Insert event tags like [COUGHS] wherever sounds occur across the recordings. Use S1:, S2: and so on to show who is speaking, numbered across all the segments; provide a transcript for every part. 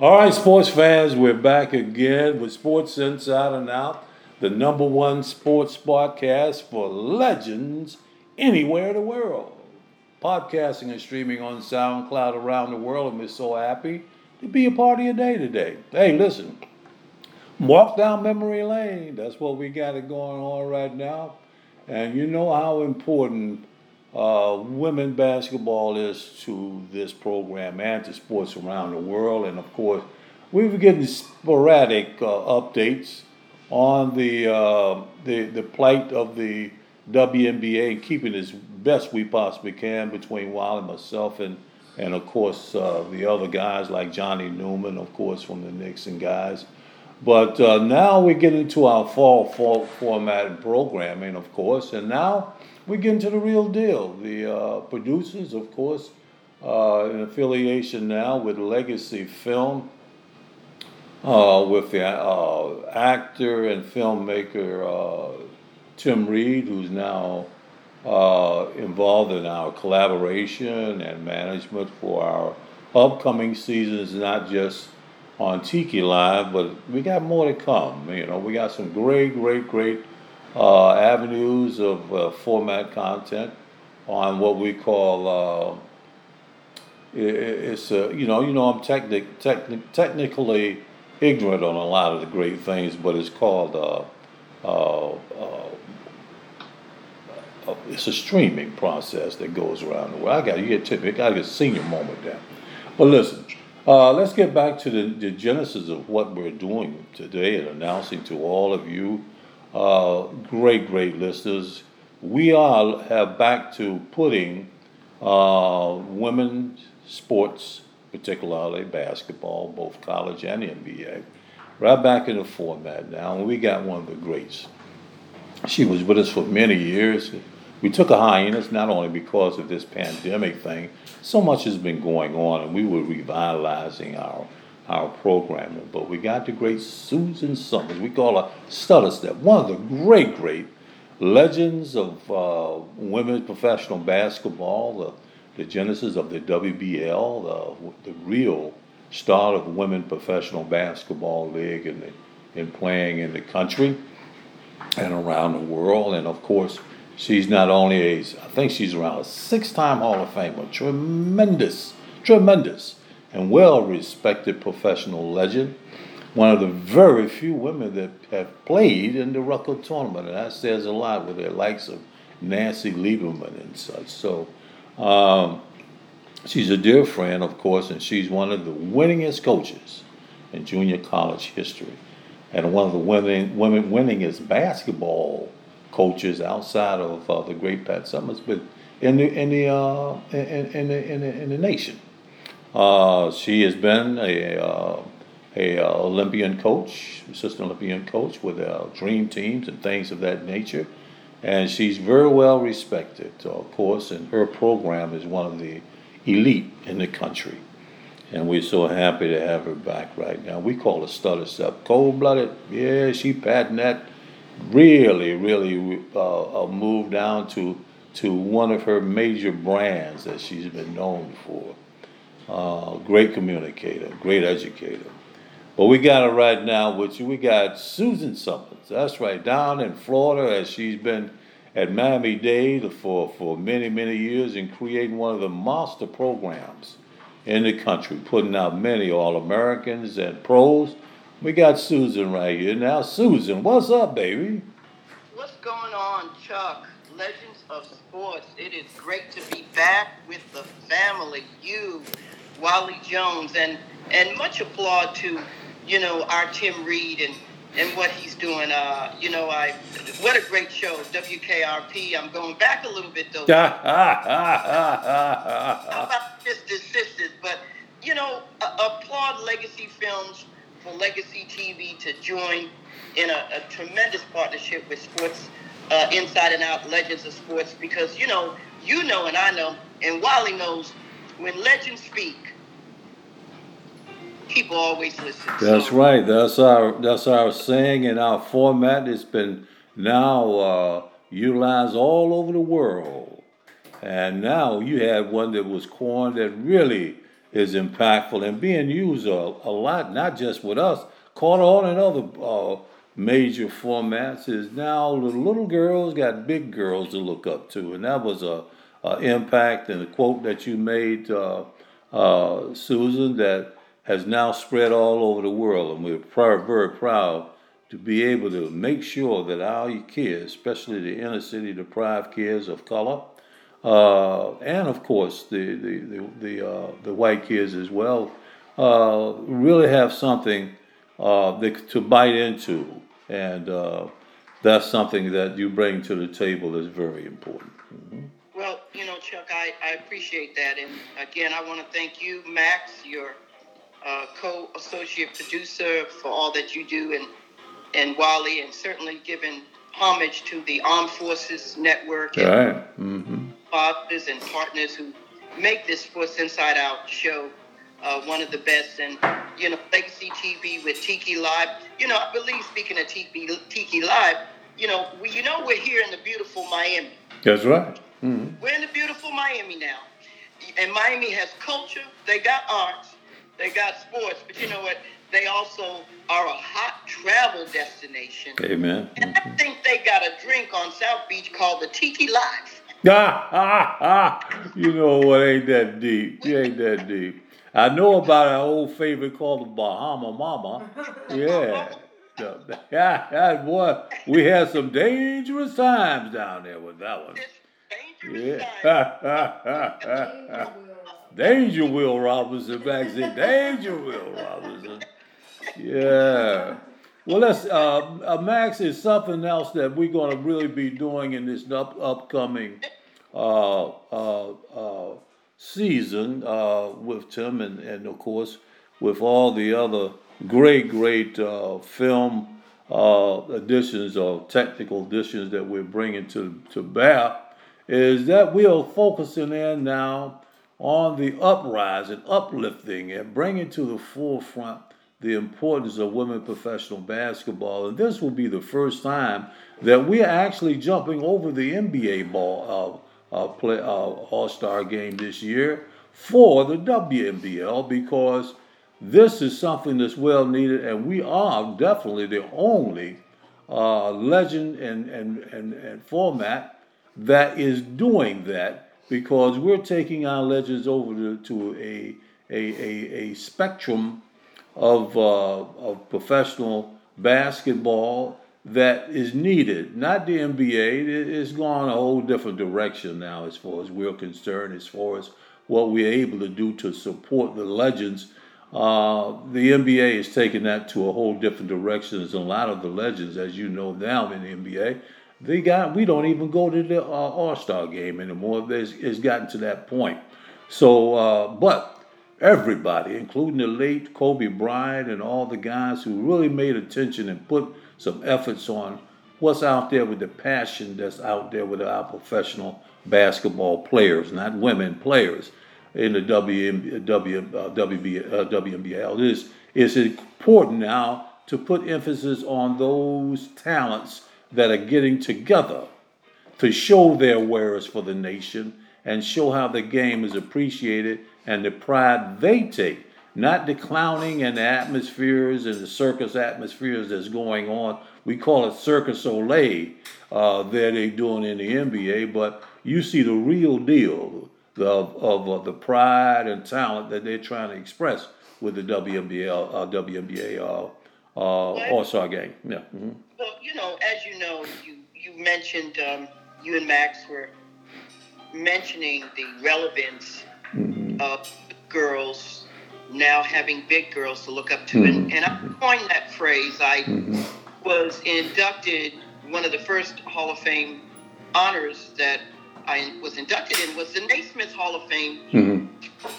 S1: All right, sports fans, we're back again with Sports Inside and Out, the number one sports podcast for legends anywhere in the world. Podcasting and streaming on SoundCloud around the world, and we're so happy to be a part of your day today. Hey, listen, walk down memory lane. That's what we got it going on right now. And you know how important uh, women basketball is to this program and to sports around the world. And of course, we were getting sporadic uh, updates on the, uh, the the plight of the WNBA and keeping as best we possibly can between Wally, myself, and and of course uh, the other guys like Johnny Newman, of course from the Knicks and guys. But uh, now we get into our fall, fall format programming, of course, and now we get into the real deal. The uh, producers, of course, uh, in affiliation now with Legacy Film, uh, with the uh, actor and filmmaker uh, Tim Reid, who's now involved in our collaboration and management for our upcoming seasons, not just on Tiki Live, but we got more to come. You know, we got some great, great, great uh, avenues of uh, format content on what we call uh, it, it's a, you know you know I'm technic, technic, technically ignorant on a lot of the great things, but it's called uh, uh, it's a streaming process that goes around the world. I got you get tip, I got a senior moment there. But listen, let's get back to the, the genesis of what we're doing today and announcing to all of you uh, great, great listeners. We are have back to putting uh, women's sports, particularly basketball, both college and NBA, right back in the format now. And we got one of the greats. She was with us for many years. We took a hiatus not only because of this pandemic thing, so much has been going on, and we were revitalizing our our programming. But we got the great Susan Summons. We call her Stutter Step, one of the great, great legends of uh, women's professional basketball, the, the genesis of the WBL, the, the real start of women professional basketball league in, the, in playing in the country and around the world. And of course, she's not only a, I think she's around a six-time Hall of Famer, tremendous, tremendous and well respected professional legend. One of the very few women that have played in the Rucker tournament, and that says a lot with the likes of Nancy Lieberman and such. So, um, she's a dear friend, of course, and she's one of the winningest coaches in junior college history, and one of the winning, women winningest basketball coaches outside of uh, the great Pat Summitt, but in the in the uh, in, in, in the in the nation. Uh, she has been a, uh, a uh, Olympian coach, assistant Olympian coach with uh, dream teams and things of that nature. And she's very well respected, of course, and her program is one of the elite in the country. And we're so happy to have her back right now. We call her Stutter Step. Cold blooded, yeah, she patting that really, really uh, moved down to, to one of her major brands that she's been known for. Uh, great communicator, great educator. But we got her right now with you. We got Susan Summons. That's right, down in Florida, as she's been at Miami Dade for, for many, many years and creating one of the monster programs in the country, putting out many All Americans and pros. We got Susan right here. Now, Susan, what's up, baby?
S2: What's going on, Chuck? Legends of Sports. It is great to be back with the family, you, Wally Jones, and and much applaud to you know our Tim Reid and and what he's doing. Uh, you know, I what a great show, WKRP. I'm going back a little bit though. [LAUGHS] How about sisters, sisters? But you know, applaud Legacy Films for Legacy TV to join in a, a tremendous partnership with Sports uh, Inside and Out Legends of Sports because you know, you know, and I know, and Wally knows when legends speak, people always listen.
S1: That's
S2: so,
S1: right. That's our that's our saying and our format. It's been now uh, utilized all over the world, and now you had one that was coined that really is impactful and being used a, a lot, not just with us, caught on in other uh, major formats. Is now the little girls got big girls to look up to, and that was a, a impact and a quote that you made, uh, uh, Susan, that has now spread all over the world, and we're pr- very proud to be able to make sure that our kids, especially the inner city deprived kids of color, uh, and of course the the the the, uh, the white kids as well, uh, really have something uh, to bite into, and uh, that's something that you bring to the table is very important.
S2: Mm-hmm. Well, you know, Chuck, I, I appreciate that, and again, I want to thank you, Max, your uh, co-associate producer, for all that you do, and and Wally, and certainly giving homage to the Armed Forces Network and right. mm-hmm. Fathers and partners who make this Sports Inside Out show uh, one of the best. And, you know, Legacy TV with Tiki Live. You know, I believe, speaking of Tiki, Tiki Live, you know, we, you know we're here in the beautiful Miami.
S1: That's right. Mm-hmm.
S2: We're in the beautiful Miami now. And Miami has culture, they got arts, they got sports, but you know what? They also are a hot travel destination.
S1: Amen.
S2: And I think they got a drink on South Beach called the Tiki Live. [LAUGHS]
S1: You know what? Ain't that deep. You ain't that deep. I know about our old favorite called the Bahama Mama. Yeah. Yeah, [LAUGHS] yeah, boy, we had some dangerous times down there with that one. Yeah. [LAUGHS] Danger Will Robinson back then. Danger Will Robinson. Yeah. Well, let's. Uh, uh, Max is something else that we're going to really be doing in this up, upcoming uh, uh, uh season uh, with Tim, and, and of course with all the other great, great film additions or technical additions that we're bringing to to bear. Is that we are focusing in now on the uprising, uplifting, and bringing to the forefront the importance of women professional basketball. And this will be the first time that we're actually jumping over the NBA ball uh, uh, play, uh, All Star game this year for the WNBL because this is something that's well needed, and we are definitely the only uh, legend and, and, and, and format that is doing that because we're taking our legends over to, to a, a, a, a spectrum of, uh, of professional basketball that is needed. Not the NBA. It's gone a whole different direction now, as far as we're concerned, as far as what we're able to do to support the legends. Uh, the NBA is taking that to a whole different direction. As a lot of the legends, as you know now in the NBA, they got we don't even go to the uh, All Star game anymore. It's, it's gotten to that point. So, uh, but everybody, including the late Kobe Bryant and all the guys who really made attention and put some efforts on what's out there with the passion that's out there with our professional basketball players, not women players in the WM, uh, WB, uh, WNBL. It is, it's important now to put emphasis on those talents that are getting together to show their wares for the nation and show how the game is appreciated and the pride they take, not the clowning and the atmospheres and the circus atmospheres that's going on. We call it Circus Olay uh, that they're doing in the NBA, but you see the real deal of, of uh, the pride and talent that they're trying to express with the WNBL, uh, WNBA uh, uh, All Star game.
S2: Yeah. Mm-hmm. Well, you know, as you know, you you mentioned um, you and Max were mentioning the relevance mm-hmm. of girls now having big girls to look up to. Mm-hmm. And, and I coined that phrase. I mm-hmm. was inducted, one of the first Hall of Fame honors that I was inducted in was the Naismith Hall of Fame, mm-hmm.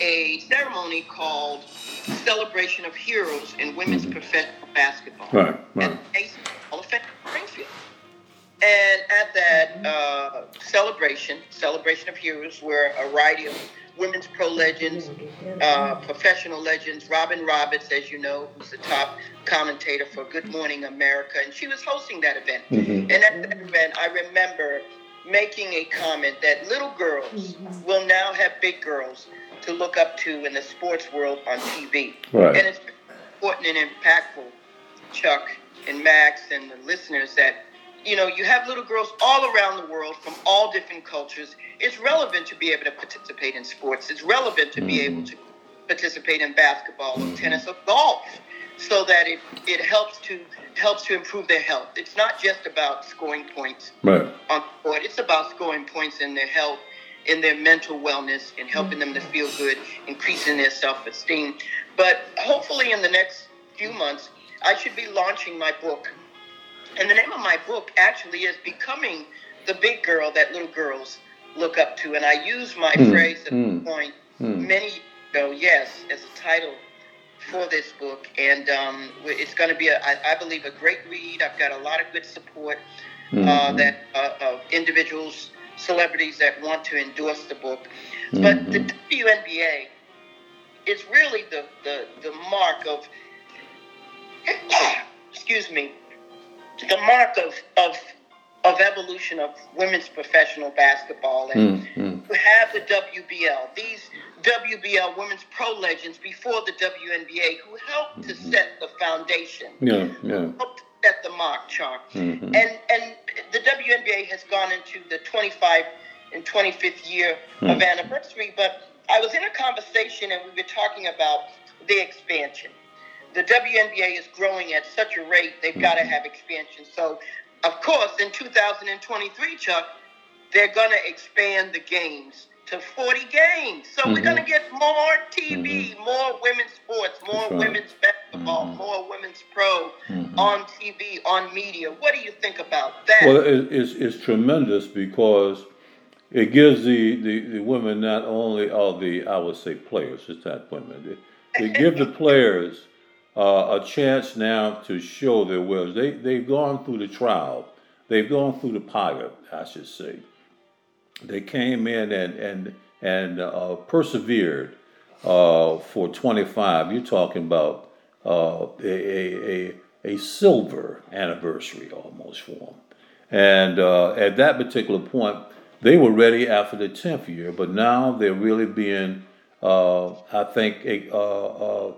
S2: a ceremony called Celebration of Heroes in Women's mm-hmm. Professional Basketball.
S1: Right, right.
S2: And at that uh, celebration, Celebration of Heroes, where a variety of women's pro legends, uh, professional legends. Robin Roberts, as you know, who's the top commentator for Good Morning America, and she was hosting that event. Mm-hmm. And at that event, I remember making a comment that little girls mm-hmm. will now have big girls to look up to in the sports world on TV.
S1: Right.
S2: And it's important and impactful, Chuck and Max and the listeners, that you know you have little girls all around the world from all different cultures. It's relevant to be able to participate in sports. It's relevant to be mm-hmm. able to participate in basketball or tennis or golf, so that it, it helps to helps to improve their health. It's not just about scoring points
S1: Right.
S2: on court. It's about scoring points in their health, in their mental wellness, and helping them to feel good, increasing their self-esteem. But hopefully, in the next few months, I should be launching my book. And the name of my book actually is Becoming the Big Girl That Little Girls Look Up to. And I use my
S1: Hmm,
S2: phrase at
S1: hmm,
S2: the point
S1: hmm.
S2: many years ago, yes, as a title for this book. And um, it's going to be, a, I, I believe, a great read. I've got a lot of good support uh,
S1: Mhm.
S2: that uh, of individuals, celebrities that want to endorse the book. But the WNBA is really the, the, the mark of, [COUGHS] excuse me, the mark of, of, of evolution of women's professional basketball. And
S1: Mm, mm.
S2: we have the WBL, these WBL women's pro legends before the WNBA who helped to set the foundation
S1: Yeah, yeah.
S2: helped set the mark, Chuck.
S1: Mhm.
S2: And and the WNBA has gone into the 25 and 25th year of anniversary. But I was in a conversation and we were talking about the expansion. The WNBA is growing at such a rate; they've got to have expansion. So, of course, in 2023, Chuck, they're going to expand the games to 40 games. So we're
S1: Mhm.
S2: going to get more TV, more women's sports, more
S1: right.
S2: women's basketball,
S1: Mhm.
S2: more women's pro
S1: Mhm.
S2: on TV, on media. What do you think about that?
S1: Well, it, it's, it's tremendous because it gives the, the, the women not only all the I would say players, it's not women. It, it gives the [LAUGHS] players uh, a chance now to show their wills. They they've gone through the trial, they've gone through the pilot, I should say. They came in and and and uh, persevered uh, for 25. You're talking about uh, a, a, a, silver anniversary almost for them. And uh, at that particular point, they were ready after the 10th year, but now they're really being, uh, I think, a,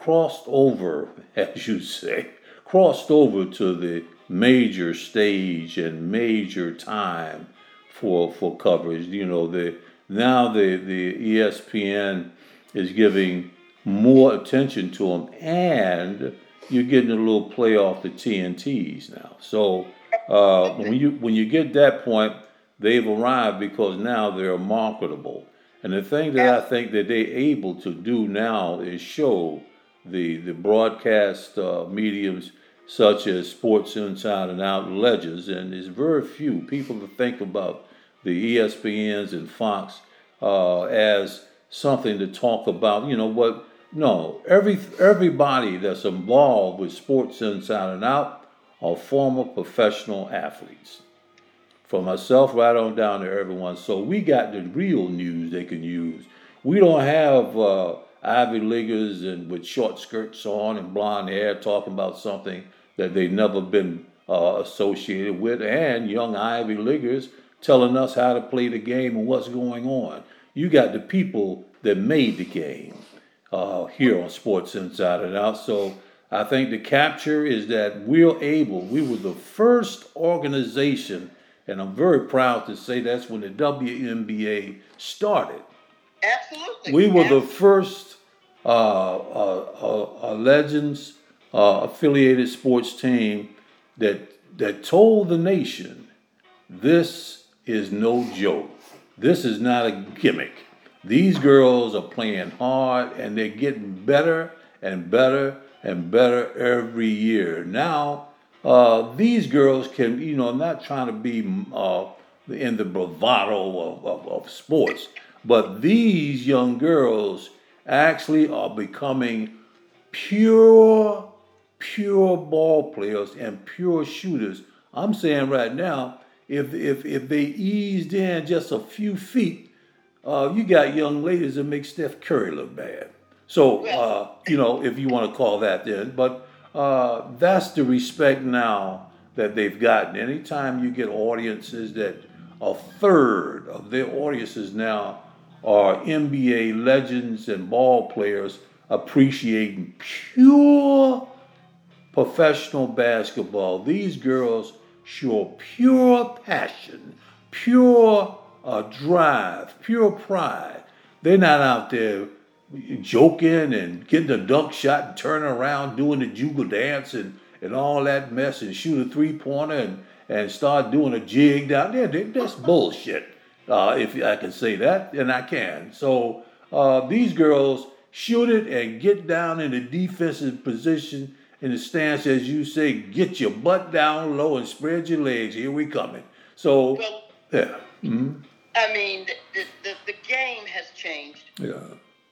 S1: crossed over, [LAUGHS] as you say, crossed over to the major stage and major time for for coverage. You know, the now the the ESPN is giving more attention to them, and you're getting a little play off the TNTs now. So uh, when you when you get that point, they've arrived because now they're marketable. And the thing that I think that they're able to do now is show the the broadcast uh, mediums such as Sports Inside and Out Legends, and there's very few people that think about the ESPNs and Fox uh, as something to talk about. You know what? No, every everybody that's involved with Sports Inside and Out are former professional athletes. From myself right on down to everyone. So we got the real news they can use. We don't have uh, Ivy Leaguers and with short skirts on and blonde hair talking about something that they've never been uh, associated with, and young Ivy Leaguers telling us how to play the game and what's going on. You got the people that made the game uh, here on Sports Inside and Out. So I think the capture is that we're able, we were the first organization, and I'm very proud to say that's when the WNBA started.
S2: Absolutely.
S1: We were the first uh, uh, uh, uh, Legends uh, affiliated sports team that that told the nation, this is no joke. This is not a gimmick. These girls are playing hard and they're getting better and better and better every year. Now, uh, these girls can, you know, I'm not trying to be uh, in the bravado of, of, of sports, but these young girls actually are becoming pure, pure ball players and pure shooters. I'm saying right now, if if if they eased in just a few feet, uh, you got young ladies that make Steph Curry look bad. So uh, you know, if you want to call that then, but uh, that's the respect now that they've gotten. Anytime you get audiences that a third of their audiences now are NBA legends and ball players appreciating pure professional basketball. These girls show pure passion, pure uh, drive, pure pride. They're not out there joking and getting a dunk shot and turning around doing the juggle dance and, and all that mess and shoot a three pointer and, and start doing a jig down there. That's bullshit, uh, if I can say that, and I can. So uh, these girls shoot it and get down in the defensive position in the stance, as you say, get your butt down low and spread your legs. Here we coming. So,
S2: Well,
S1: yeah. hmm
S2: I mean, the, the, the game has changed,
S1: Yeah.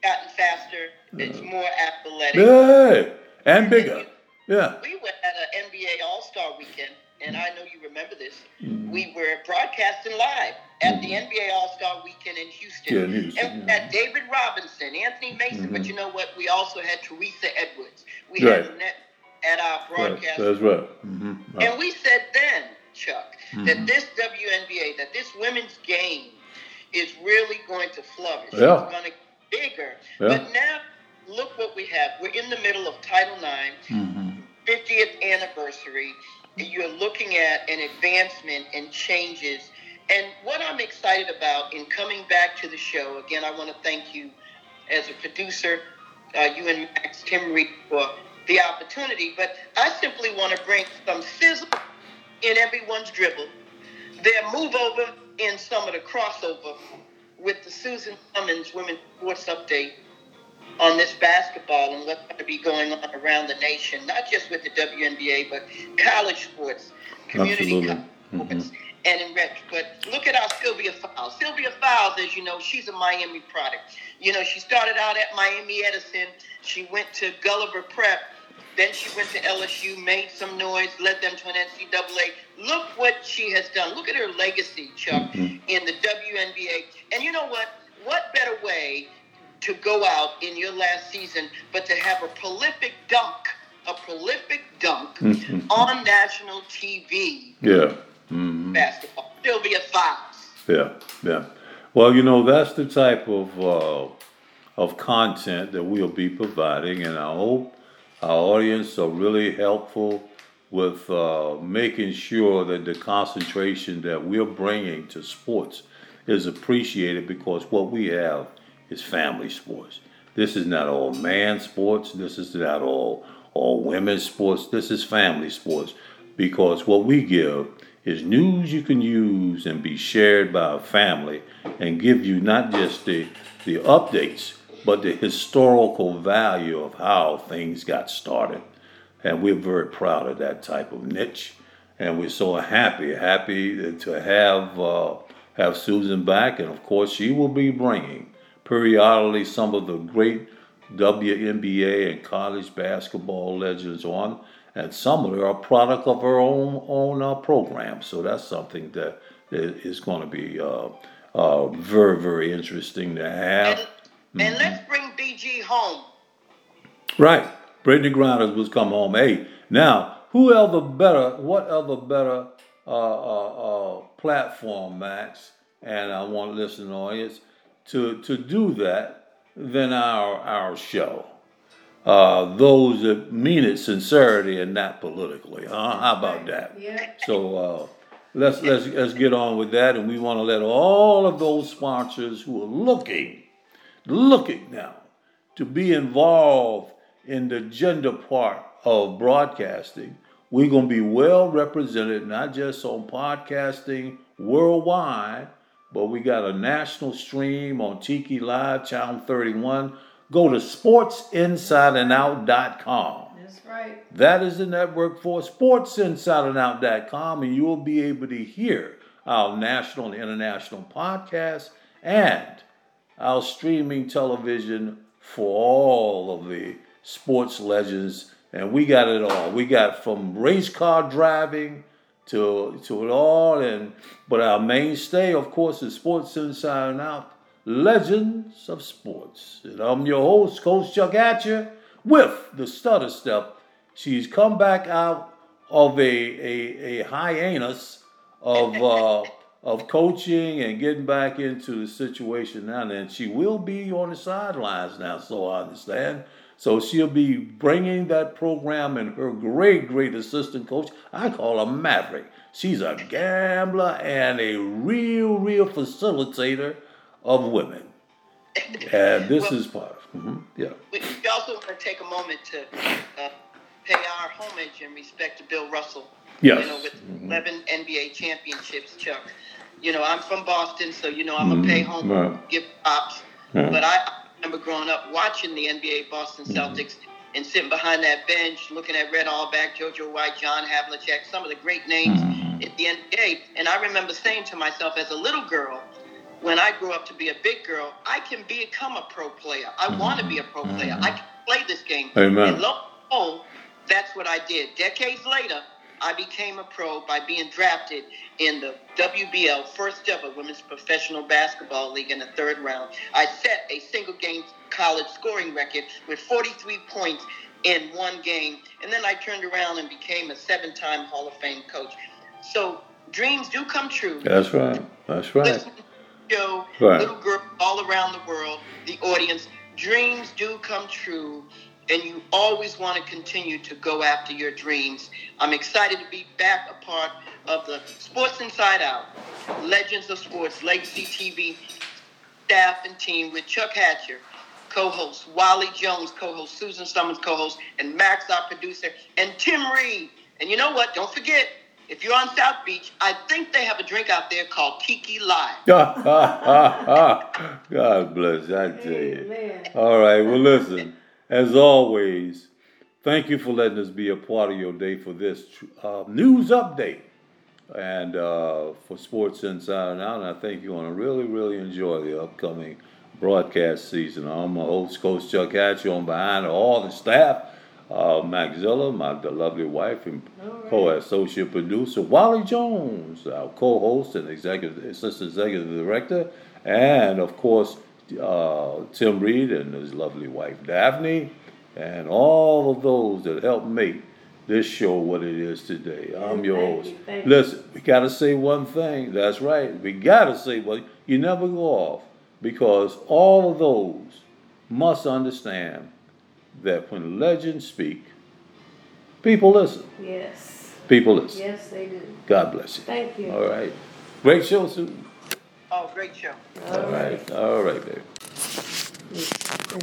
S2: gotten faster, it's more athletic.
S1: Yeah. And bigger. Yeah.
S2: We were at an NBA All Star weekend, and I know you remember this.
S1: Mm-hmm.
S2: We were broadcasting live at the NBA All Star weekend in Houston.
S1: Yeah, Houston,
S2: and we
S1: yeah.
S2: had David Robinson, Anthony Mason, but
S1: Mhm.
S2: you know what? We also had Teresa Edwards. We
S1: Right.
S2: had Net at our
S1: Right.
S2: broadcast.
S1: That's right. hmm
S2: And we said then, Chuck, that
S1: Mhm.
S2: this WNBA, that this women's game is really going to flourish.
S1: Yeah.
S2: It's going to get bigger.
S1: Yeah.
S2: But now, look what we have. We're in the middle of Title IX.
S1: hmm
S2: 50th anniversary, you're looking at an advancement and changes. And what I'm excited about in coming back to the show, again, I want to thank you as a producer, uh, you and Max Timmery for the opportunity, but I simply want to bring some sizzle in everyone's dribble, their move over in some of the crossover with the Susan Summons Women's Sports Update on this basketball and what's going to be going on around the nation, not just with the WNBA, but college sports, community
S1: Absolutely.
S2: college sports, and in rec. But look at our Sylvia Fowles. Sylvia Fowles, as you know, she's a Miami product. You know, she started out at Miami Edison. She went to Gulliver Prep. Then she went to LSU, made some noise, led them to an NCAA. Look what she has done. Look at her legacy, Chuck,
S1: Mhm.
S2: in the WNBA. And you know what? What better way to go out in your last season but to have a prolific dunk, a prolific dunk
S1: Mhm.
S2: on national TV
S1: Yeah. hmm
S2: basketball? a Fowles.
S1: Yeah. Yeah. Well, you know, that's the type of uh, of content that we'll be providing, and I hope our audience are really helpful with uh, making sure that the concentration that we're bringing to sports is appreciated because what we have is family sports. This is not all man sports. This is not all all women's sports. This is family sports because what we give is news you can use and be shared by a family and give you not just the the updates but the historical value of how things got started. And we're very proud of that type of niche. And we're so happy, happy to have uh, have Susan back. And of course, she will be bringing periodically some of the great WNBA and college basketball legends on. And some of them are a product of our own own uh, program. So that's something that is going to be uh, uh, very, very interesting to have.
S2: And, and let's bring BG home.
S1: Right. Brittney Griner's was come home. Hey, now, who other better, what other better uh, uh, uh, platform, Max, and I want to listen to audience, to, to do that than our, our show? Uh, those that mean it sincerity and not politically. Huh? How about that?
S3: Yeah.
S1: So uh, let's let's let's get on with that, and we want to let all of those sponsors who are looking, looking now to be involved in the gender part of broadcasting. We're gonna be well represented, not just on podcasting worldwide, but we got a national stream on Tiki Live Channel 31. Go to sportsinsideandout.com.
S3: That's right.
S1: That is the network for sportsinsideandout.com, and you will be able to hear our national and international podcasts and our streaming television for all of the sports legends. And we got it all. We got from race car driving to to it all, and but our mainstay, of course, is Sports Inside and Out, Legends of Sports. And I'm your host, Coach Chuck Atcher, with the stutter step. She's come back out of a a, a hiatus of uh, [LAUGHS] of coaching and getting back into the situation now. And she will be on the sidelines now, so I understand. So she'll be bringing that program and her great, great assistant coach. I call her Maverick. She's a gambler and a real, real facilitator of women. And this is part. mhm, yeah.
S2: We we also want to take a moment to uh, pay our homage and respect to Bill Russell.
S1: Yes.
S2: You know, with 11 NBA championships, Chuck. You know, I'm from Boston, so, you know, I'm going to pay home,
S1: right.
S2: give props. But I remember growing up watching the NBA Boston mhm. Celtics and sitting behind that bench, looking at Red Auerbach, JoJo White, John Havlicek, some of the great names mhm. at the NBA. And I remember saying to myself as a little girl, when I grew up to be a big girl, I can become a pro player. I mhm. want to be a pro player. I can play this game.
S1: Amen.
S2: And lo and behold, that's what I did. Decades later, I became a pro by being drafted in the WBL, first ever women's professional basketball league in the third round. I set a single game college scoring record with 43 points in one game. And then I turned around and became a seven time Hall of Fame coach. So dreams do come true
S1: That's right. That's right.
S2: listen show,
S1: Right.
S2: little girls all around the world, the audience, dreams do come true, and you always want to continue to go after your dreams. I'm excited to be back a part of the Sports Inside Out, Legends of Sports, Legacy TV staff and team with Chuck Hatcher, co-host, Wally Jones, co-host, Susan Summons, co-host, and Max, our producer, and Tim Reid. And you know what? Don't forget, if you're on South Beach, I think they have a drink out there called Kiki Live. [LAUGHS]
S1: God bless, I tell you. All right, well, listen, as always, thank you for letting us be a part of your day for this uh, news update and uh, for Sports Inside and Out. And I think you're going to really, really enjoy the upcoming broadcast season. I'm my host, Coach Chuck Hatcher, on behind all the staff. Uh, Max Zilla, my the lovely wife and co-associate producer, Wally Jones, our co-host and executive assistant executive director, and of course uh, Tim Reid and his lovely wife Daphne, and all of those that helped make this show what it is today. I'm your
S3: Thank
S1: host.
S3: you, thank.
S1: Listen, we gotta say one thing. That's right. We gotta say, well, you never go off because all of those must understand that when legends speak, people listen.
S3: Yes,
S1: People listen.
S3: yes, they do.
S1: God bless you.
S3: Thank you.
S1: All right. Great show, Susan.
S2: Oh, great show.
S1: All right. All right, baby.
S3: And